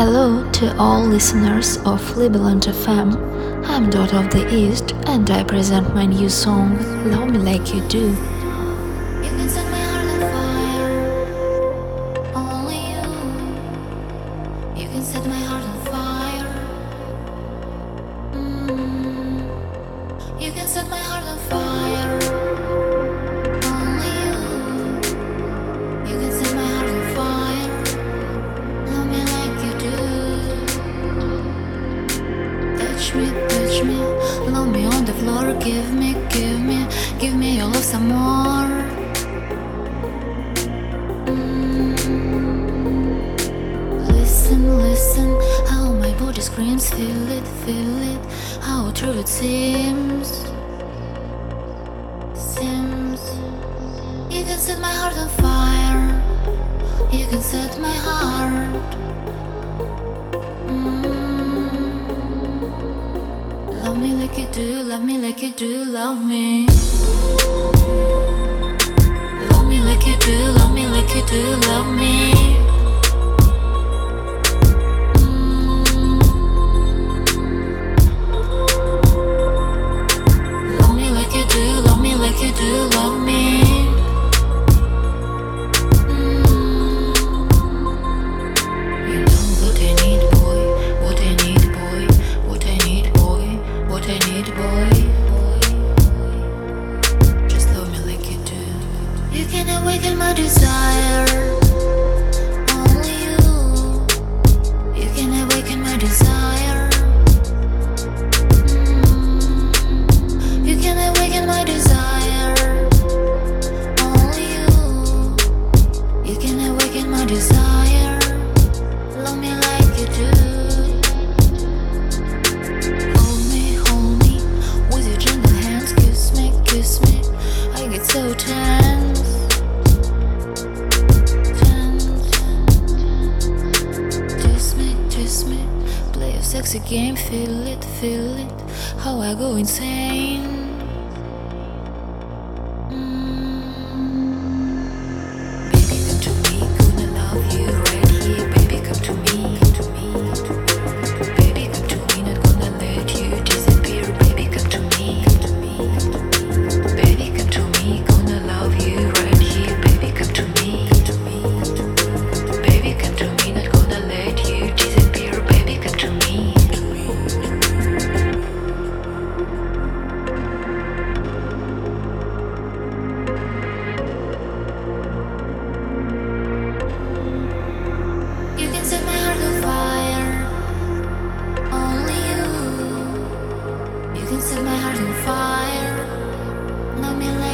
Hello to all listeners of Libelant FM. I'm Daughter of the East and I present my new song Love Me Like You Do. You can set my heart on fire. Me. Love me on the floor. Give me, give me, give me your love some more. Listen, listen, how my body screams, feel it, feel it, how true it seems. Seems you can set my heart on fire, you can set my heart. Mm. Me like you do, love me like you do, love me. Love me like you do, love me like you do, love me. My desire. Only you. You can awaken my desire. Mm. You can awaken my desire. Only you. You can awaken my desire. A sexy game. Feel it, feel it. How I go insane. Love me